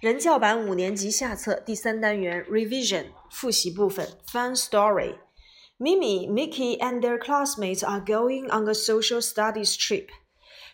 人教版五年级下册第三单元 revision 复习部分 fun story。Mimi, Mickey, and their classmates are going on a social studies trip.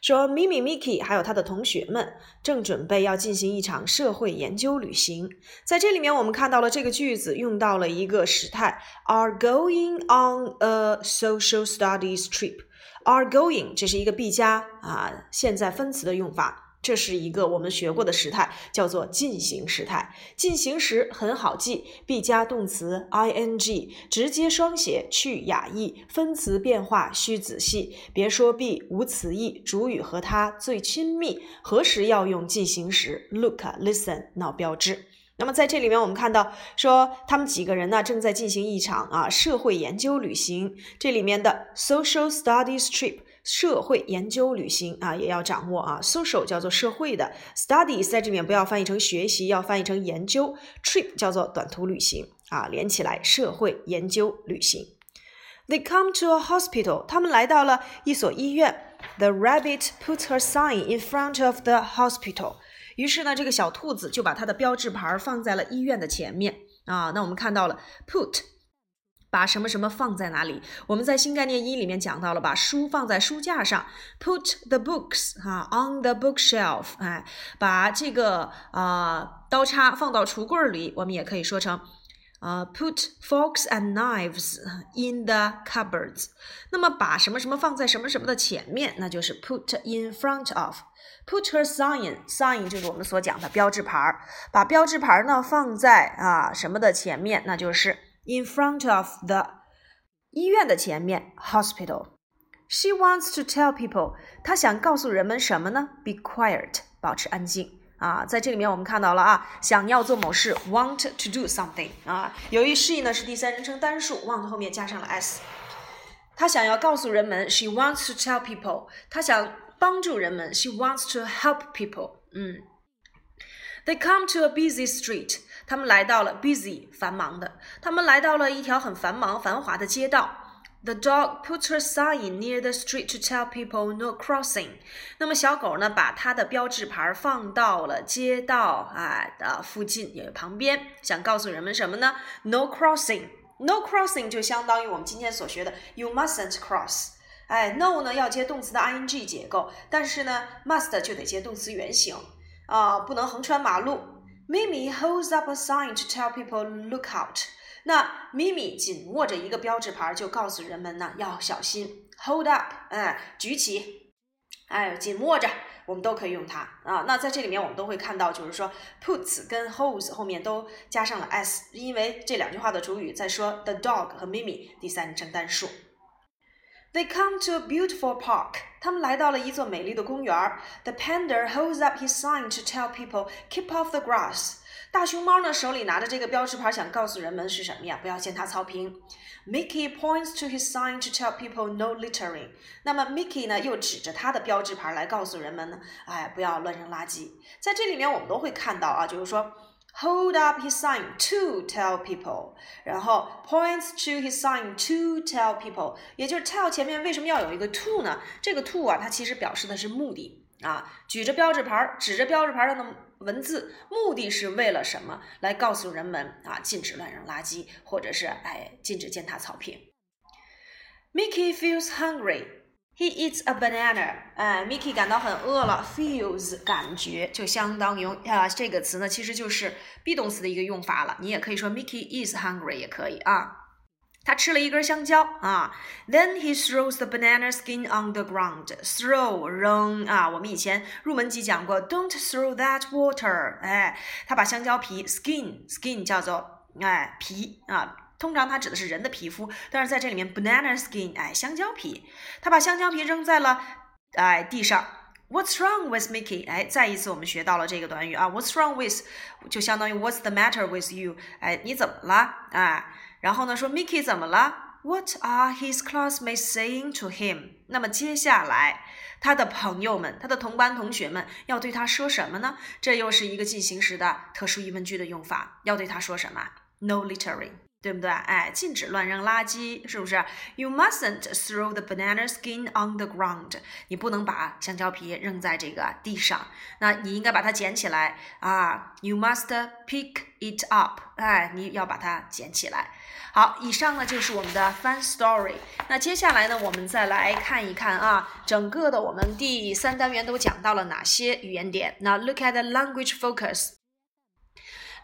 说 Mimi、Mickey 还有他的同学们正准备要进行一场社会研究旅行。在这里面，我们看到了这个句子用到了一个时态 are going on a social studies trip。are going 这是一个 be 加啊现在分词的用法。这是一个我们学过的时态，叫做进行时态。进行时很好记，be 加动词 ing，直接双写去哑意，分词变化需仔细。别说 be 无词义，主语和它最亲密，何时要用进行时？Look, listen，闹标志。那么在这里面，我们看到说他们几个人呢正在进行一场啊社会研究旅行。这里面的 social studies trip。社会研究旅行啊，也要掌握啊。social 叫做社会的，studies 在这里面不要翻译成学习，要翻译成研究。trip 叫做短途旅行啊，连起来社会研究旅行。They come to a hospital，他们来到了一所医院。The rabbit puts her sign in front of the hospital。于是呢，这个小兔子就把它的标志牌放在了医院的前面啊。那我们看到了 put。把什么什么放在哪里？我们在新概念一里面讲到了，把书放在书架上，put the books 哈 on the bookshelf，哎，把这个啊刀叉放到橱柜里，我们也可以说成啊 put forks and knives in the cupboards。那么把什么什么放在什么什么的前面，那就是 put in front of。put her sign，sign 就是我们所讲的标志牌儿，把标志牌儿呢放在啊什么的前面，那就是。in front of the 医院的前面 hospital. She wants to tell people，她想告诉人们什么呢？Be quiet，保持安静啊。在这里面我们看到了啊，想要做某事，want to do something 啊。由于示意呢是第三人称单数，want 后面加上了 s，她想要告诉人们，she wants to tell people，她想帮助人们，she wants to help people。嗯，They come to a busy street。 他们来到了 busy 繁忙的，他们来到了一条很繁忙繁华的街道。The dog put her sign near the street to tell people no crossing。那么小狗呢，把它的标志牌放到了街道啊的附近也旁边，想告诉人们什么呢？No crossing。No crossing 就相当于我们今天所学的 you mustn't cross。哎，no 呢要接动词的 ing 结构，但是呢 must 就得接动词原形啊，不能横穿马路。Mimi holds up a sign to tell people look out。那 Mimi 紧握着一个标志牌，就告诉人们呢要小心。Hold up，哎，举起，哎，紧握着，我们都可以用它啊。那在这里面我们都会看到，就是说 puts 跟 holds 后面都加上了 s，因为这两句话的主语在说 the dog 和 Mimi 第三人称单数。They come to a beautiful park. 他们来到了一座美丽的公园。The panda holds up his sign to tell people keep off the grass. 大熊猫呢手里拿着这个标志牌，想告诉人们是什么呀？不要践踏草坪。Mickey points to his sign to tell people no littering. 那么 Mickey 呢又指着他的标志牌来告诉人们呢，哎，不要乱扔垃圾。在这里面我们都会看到啊，就是说。Hold up his sign to tell people，然后 points to his sign to tell people，也就是 tell 前面为什么要有一个 to 呢？这个 to 啊，它其实表示的是目的啊，举着标志牌，指着标志牌上的文字，目的是为了什么？来告诉人们啊，禁止乱扔垃圾，或者是哎，禁止践踏草坪。Mickey feels hungry. He eats a banana。哎，Mickey 感到很饿了。Feels 感觉就相当于啊，这个词呢其实就是 be 动词的一个用法了。你也可以说 Mickey is hungry 也可以啊。他吃了一根香蕉啊。Then he throws the banana skin on the ground. Throw 扔啊。我们以前入门级讲过，Don't throw that water。哎，他把香蕉皮 skin skin 叫做哎皮啊。通常它指的是人的皮肤，但是在这里面，banana skin，哎，香蕉皮，他把香蕉皮扔在了哎地上。What's wrong with Mickey？哎，再一次我们学到了这个短语啊。What's wrong with？就相当于 What's the matter with you？哎，你怎么了？哎，然后呢说 Mickey 怎么了？What are his classmates saying to him？那么接下来他的朋友们，他的同班同学们要对他说什么呢？这又是一个进行时的特殊疑问句的用法，要对他说什么？No littering。对不对？哎，禁止乱扔垃圾，是不是？You mustn't throw the banana skin on the ground。你不能把香蕉皮扔在这个地上，那你应该把它捡起来啊。You must pick it up。哎，你要把它捡起来。好，以上呢就是我们的 fun story。那接下来呢，我们再来看一看啊，整个的我们第三单元都讲到了哪些语言点？那 look at the language focus。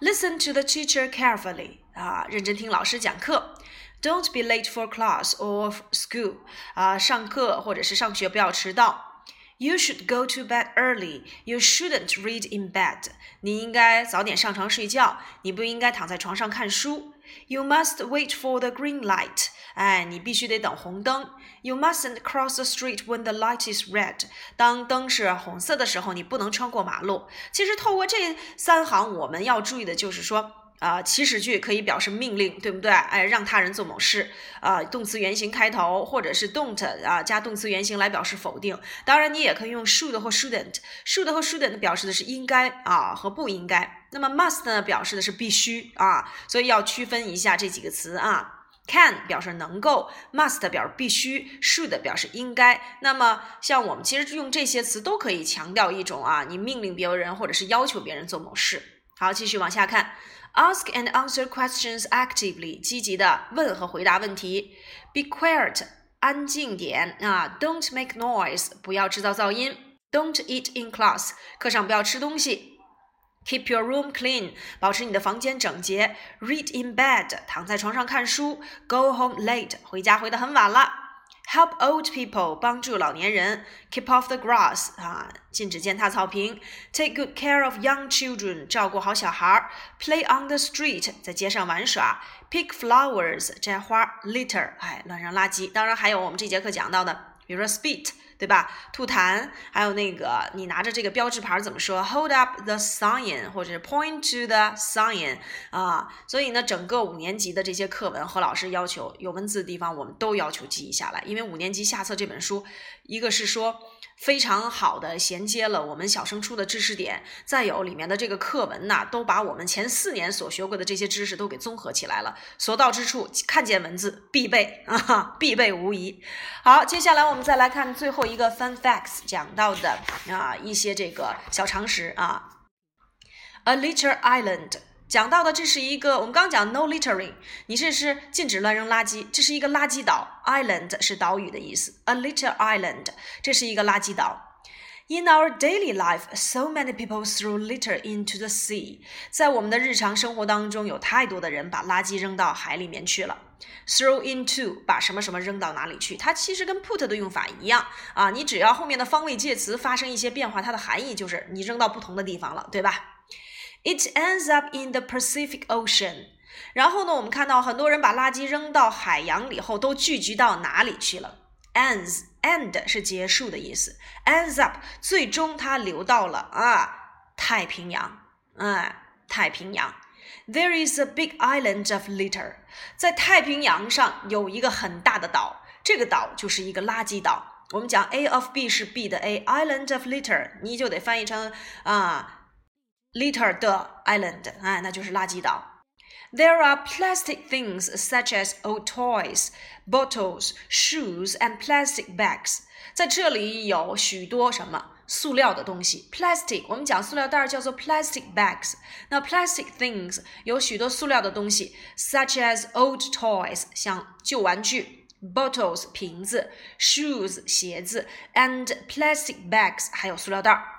Listen to the teacher carefully. 啊，认真听老师讲课。Don't be late for class or school. 啊，上课或者是上学不要迟到。You should go to bed early. You shouldn't read in bed. 你应该早点上床睡觉，你不应该躺在床上看书。You must wait for the green light. 哎，你必须得等红灯。You mustn't cross the street when the light is red。当灯是红色的时候，你不能穿过马路。其实透过这三行，我们要注意的就是说，啊，祈使句可以表示命令，对不对？哎，让他人做某事。啊，动词原形开头，或者是 don't 啊加动词原形来表示否定。当然，你也可以用 should 或 shouldn't。should 和 shouldn't 表示的是应该啊和不应该。那么 must 呢，表示的是必须啊。所以要区分一下这几个词啊。Can 表示能够，must 表示必须，should 表示应该。那么像我们其实用这些词都可以强调一种啊，你命令别人或者是要求别人做某事。好，继续往下看，ask and answer questions actively，积极的问和回答问题。Be quiet，安静点啊。Don't make noise，不要制造噪音。Don't eat in class，课上不要吃东西。Keep your room clean，保持你的房间整洁。Read in bed，躺在床上看书。Go home late，回家回得很晚了。Help old people，帮助老年人。Keep off the grass，啊，禁止践踏草坪。Take good care of young children，照顾好小孩。Play on the street，在街上玩耍。Pick flowers，摘花。Litter，哎，乱扔垃圾。当然还有我们这节课讲到的，比如说 spit。对吧？吐痰，还有那个，你拿着这个标志牌怎么说？Hold up the sign，或者是 point to the sign 啊。所以呢，整个五年级的这些课文，何老师要求有文字的地方，我们都要求记忆下来，因为五年级下册这本书，一个是说。非常好的衔接了我们小升初的知识点，再有里面的这个课文呐，都把我们前四年所学过的这些知识都给综合起来了。所到之处，看见文字必背啊，必背无疑。好，接下来我们再来看最后一个 fun facts 讲到的啊一些这个小常识啊，A litter island。讲到的这是一个，我们刚讲 no littering，你这是禁止乱扔垃圾，这是一个垃圾岛，island 是岛屿的意思，a litter island，这是一个垃圾岛。In our daily life, so many people throw litter into the sea。在我们的日常生活当中，有太多的人把垃圾扔到海里面去了。Throw into 把什么什么扔到哪里去，它其实跟 put 的用法一样啊，你只要后面的方位介词发生一些变化，它的含义就是你扔到不同的地方了，对吧？It ends up in the Pacific Ocean。然后呢，我们看到很多人把垃圾扔到海洋里后，都聚集到哪里去了？Ends end 是结束的意思，ends up 最终它流到了啊太平洋，哎，太平洋。There is a big island of litter。在太平洋上有一个很大的岛，这个岛就是一个垃圾岛。我们讲 A of B 是 B 的 A，island of litter，你就得翻译成啊。Litter 的 island，哎，那就是垃圾岛。There are plastic things such as old toys, bottles, shoes, and plastic bags。在这里有许多什么 塑料的东西，plastic，我们讲塑料袋叫做 plastic bags。那 plastic things 有许多塑料的东西，such as old toys，像旧玩具，bottles 瓶子，shoes 鞋子，and plastic bags 还有塑料袋。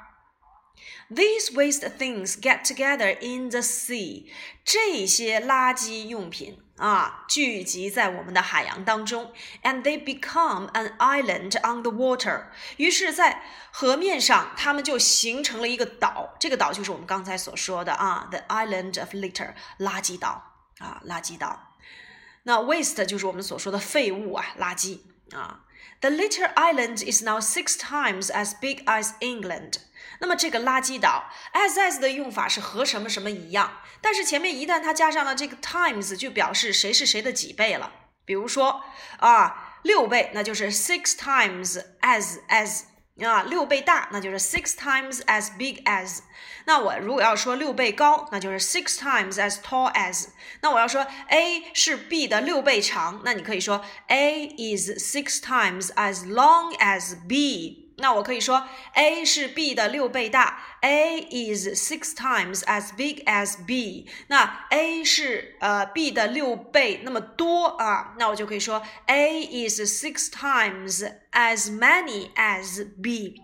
These waste things get together in the sea。这些垃圾用品 啊，聚集在我们的海洋当中，and they become an island on the water。于是，在河面上，它们就形成了一个岛。这个岛就是我们刚才所说的啊，the island of litter，垃圾岛啊，垃圾岛。那 waste 就是我们所说的废物啊，垃圾啊。The litter island is now six times as big as England。 那么这个垃圾岛，as as 的用法是和什么什么一样，但是前面一旦它加上了这个 times，就表示谁是谁的几倍了。比如说啊，六倍，那就是 six times as as 啊，六倍大，那就是 six times as big as。那我如果要说六倍高，那就是 six times as tall as。那我要说 A 是 B 的六倍长，那你可以说 A is six times as long as B。那我可以说 A 是 B 的六倍大，A is six times as big as B。那 A 是呃 B 的六倍那么多啊，那我就可以说 A is six times as many as B。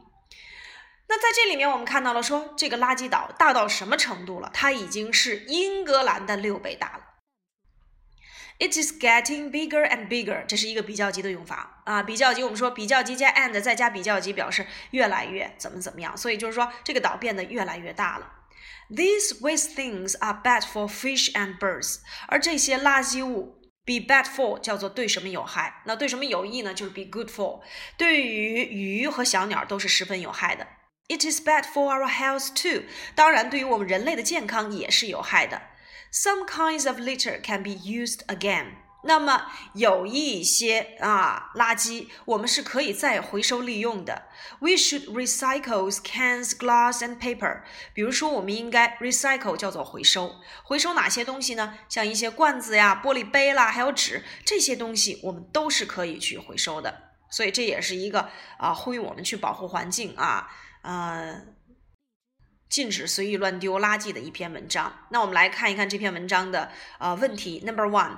那在这里面我们看到了说这个垃圾岛大到什么程度了？它已经是英格兰的六倍大了。It is getting bigger and bigger，这是一个比较级的用法啊。比较级，我们说比较级加 and 再加比较级，表示越来越怎么怎么样。所以就是说，这个岛变得越来越大了。These waste things are bad for fish and birds，而这些垃圾物 be bad for 叫做对什么有害？那对什么有益呢？就是 be good for，对于鱼和小鸟都是十分有害的。It is bad for our health too，当然对于我们人类的健康也是有害的。Some kinds of litter can be used again。那么有一些啊垃圾，我们是可以再回收利用的。We should recycle cans, glass, and paper。比如说，我们应该 recycle 叫做回收，回收哪些东西呢？像一些罐子呀、玻璃杯啦，还有纸这些东西，我们都是可以去回收的。所以这也是一个啊呼吁我们去保护环境啊，呃。禁止随意乱丢垃圾的一篇文章。那我们来看一看这篇文章的呃问题。Number one，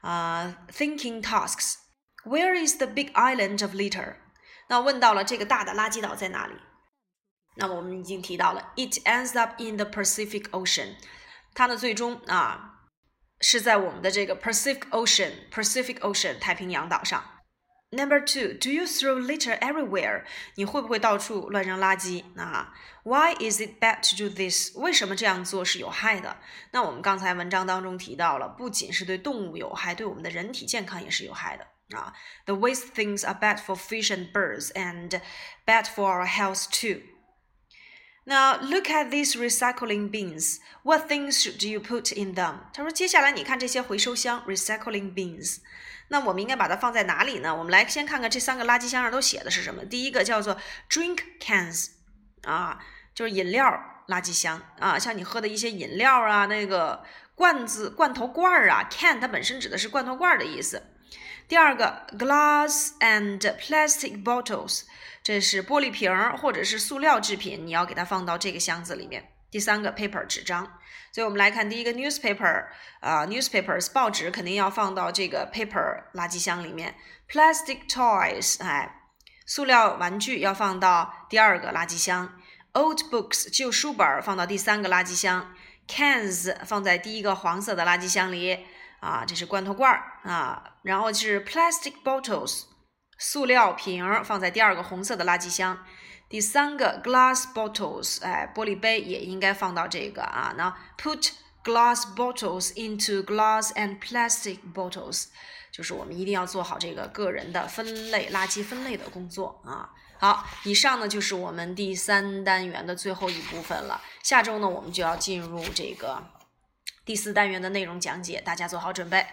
啊，thinking tasks。Where is the big island of litter？那问到了这个大的垃圾岛在哪里？那么我们已经提到了，it ends up in the Pacific Ocean。它的最终啊是在我们的这个 Pacific Ocean，Pacific Ocean 太平洋岛上。Number two, do you throw litter everywhere？你会不会到处乱扔垃圾？啊，Why is it bad to do this？为什么这样做是有害的？那我们刚才文章当中提到了，不仅是对动物有害，对我们的人体健康也是有害的啊。The waste things are bad for fish and birds and bad for our health too. Now look at these recycling bins. What things should you put in them？他说，接下来你看这些回收箱 recycling bins。那我们应该把它放在哪里呢？我们来先看看这三个垃圾箱上都写的是什么。第一个叫做 drink cans，啊，就是饮料垃圾箱啊，像你喝的一些饮料啊，那个罐子、罐头罐儿啊，can 它本身指的是罐头罐儿的意思。第二个 glass and plastic bottles，这是玻璃瓶儿或者是塑料制品，你要给它放到这个箱子里面。第三个 paper 纸张，所以我们来看第一个 newspaper 啊，newspapers 报纸肯定要放到这个 paper 垃圾箱里面。plastic toys 哎，塑料玩具要放到第二个垃圾箱。old books 旧书本放到第三个垃圾箱。cans 放在第一个黄色的垃圾箱里啊，这是罐头罐儿啊。然后是 plastic bottles 塑料瓶放在第二个红色的垃圾箱。第三个 glass bottles，哎，玻璃杯也应该放到这个啊。那 put glass bottles into glass and plastic bottles，就是我们一定要做好这个个人的分类垃圾分类的工作啊。好，以上呢就是我们第三单元的最后一部分了。下周呢，我们就要进入这个第四单元的内容讲解，大家做好准备。